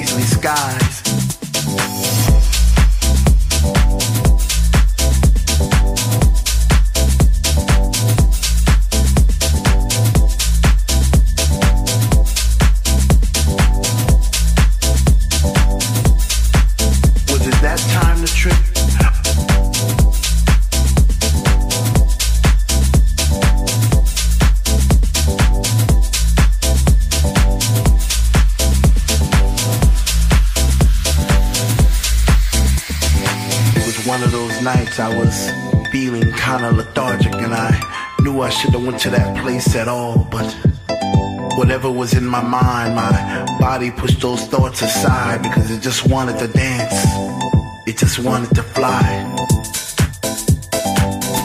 Paisley skies. Place at all, but whatever was in my mind, my body pushed those thoughts aside because it just wanted to dance. It just wanted to fly.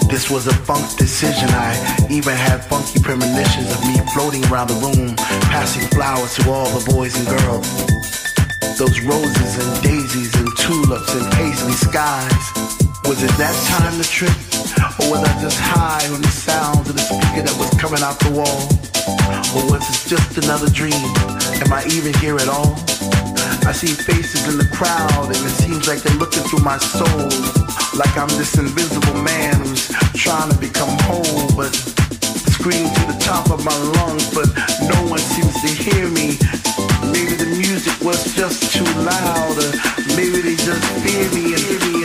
This was a funk decision. I even had funky premonitions of me floating around the room, passing flowers to all the boys and girls. Those roses and daisies and tulips and paisley skies. Was it that time to trip? Or was I just high on the sounds of the speaker that was coming out the wall? Or was it just another dream? Am I even here at all? I see faces in the crowd and it seems like they're looking through my soul. Like I'm this invisible man who's trying to become whole, but scream to the top of my lungs, but no one seems to hear me. Maybe the music was just too loud, or maybe they just fear me and hear me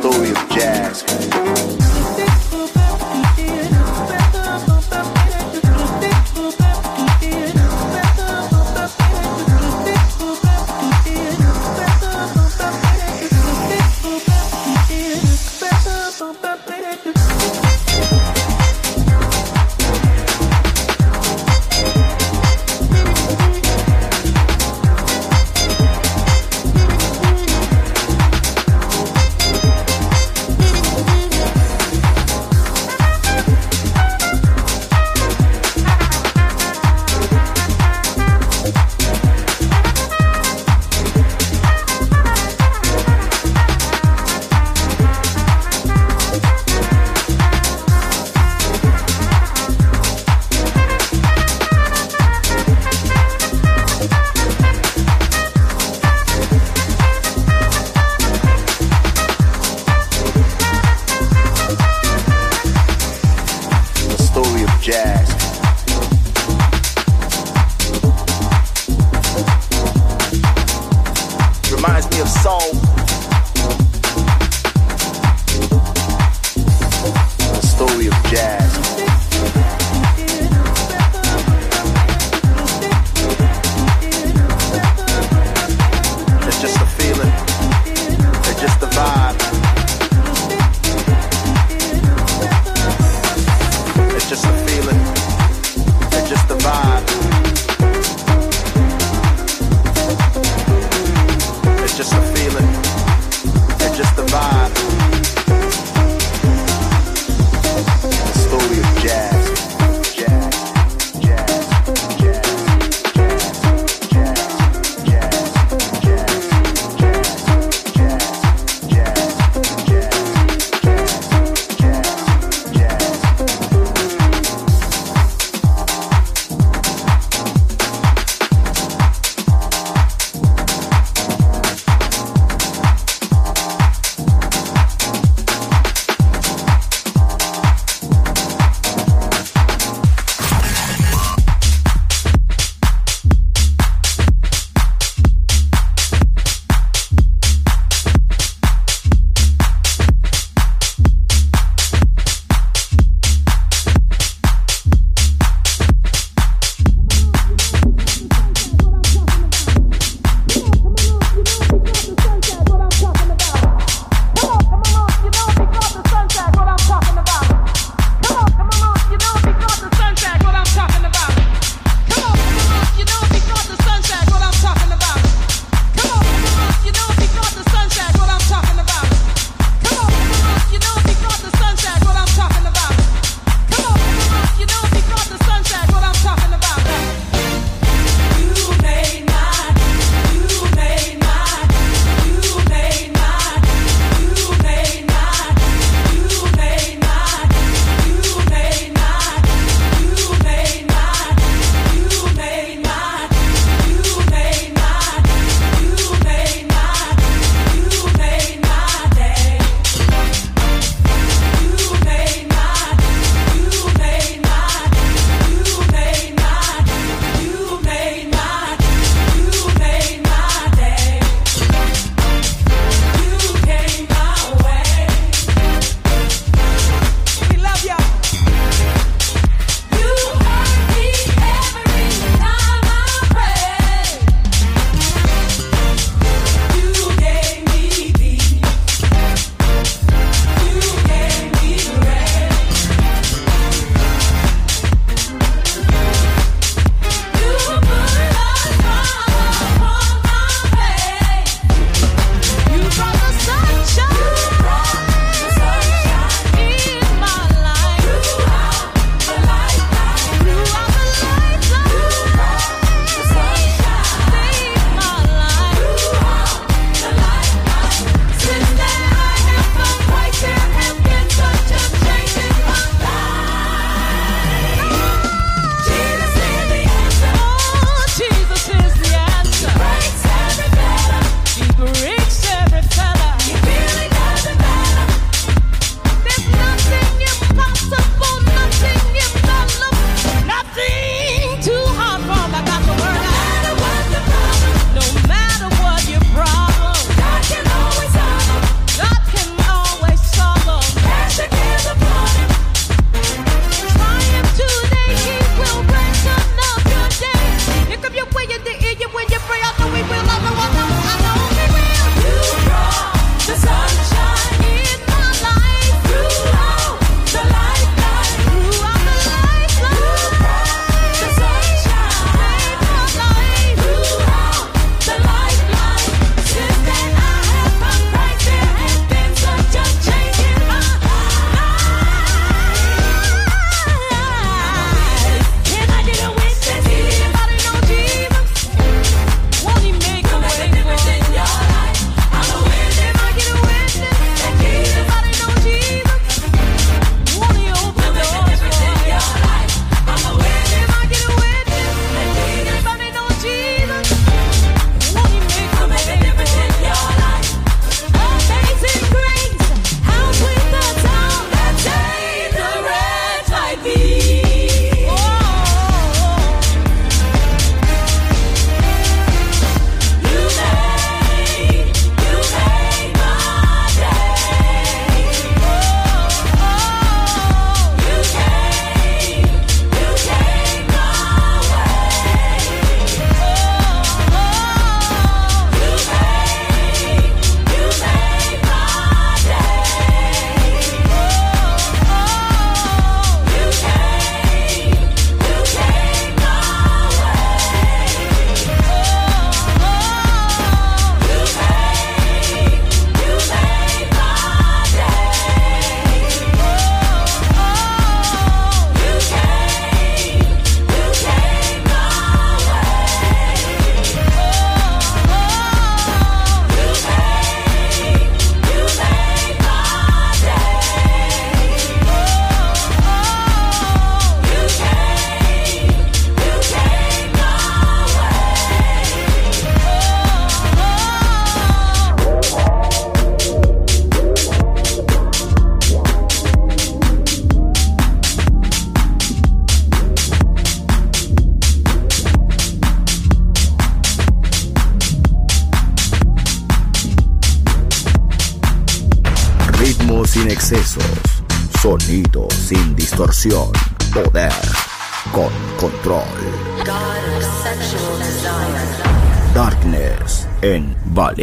estudio.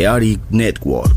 Balearic Network.